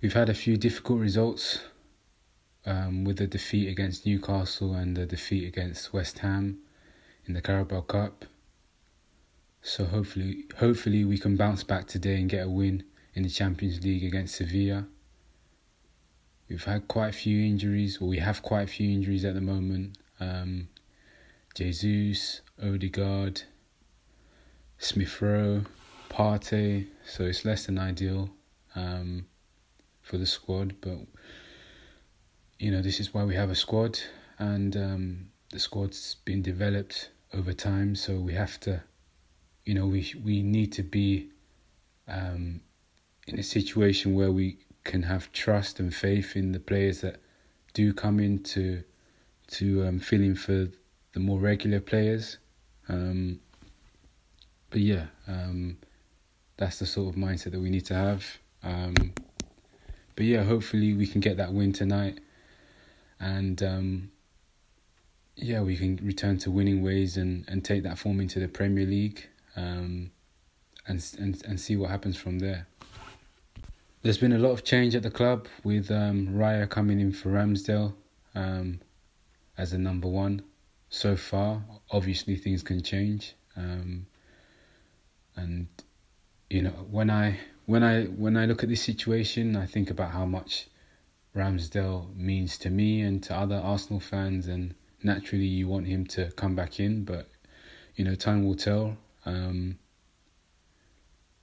we've had a few difficult results um, with the defeat against Newcastle and the defeat against West Ham in the Carabao Cup. So hopefully, hopefully we can bounce back today and get a win in the Champions League against Sevilla. We've had quite a few injuries, or we have quite a few injuries at the moment. Um, Jesus, Odegaard, Smith Rowe, Partey. So it's less than ideal um, for the squad, but you know this is why we have a squad, and um, the squad's been developed over time. So we have to, you know, we we need to be um, in a situation where we can have trust and faith in the players that do come in to to um, fill in for the more regular players. Um, but yeah, um, that's the sort of mindset that we need to have. Um, but yeah, hopefully we can get that win tonight, and um, yeah, we can return to winning ways and, and take that form into the Premier League, um, and and and see what happens from there. There's been a lot of change at the club with um, Raya coming in for Ramsdale um, as a number one. So far, obviously things can change, um, and you know when I when I when I look at this situation, I think about how much Ramsdale means to me and to other Arsenal fans, and naturally you want him to come back in, but you know time will tell. Um,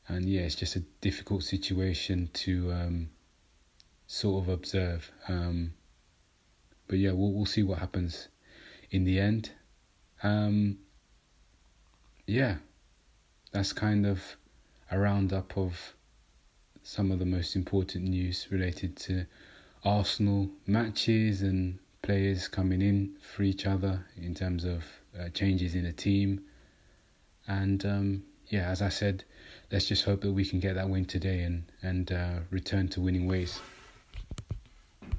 and yeah, it's just a difficult situation to um, sort of observe. Um, but yeah, we'll we'll see what happens in the end. Um, yeah, that's kind of a roundup of some of the most important news related to Arsenal matches and players coming in for each other in terms of uh, changes in the team. And um, yeah, as I said, let's just hope that we can get that win today and and uh, return to winning ways.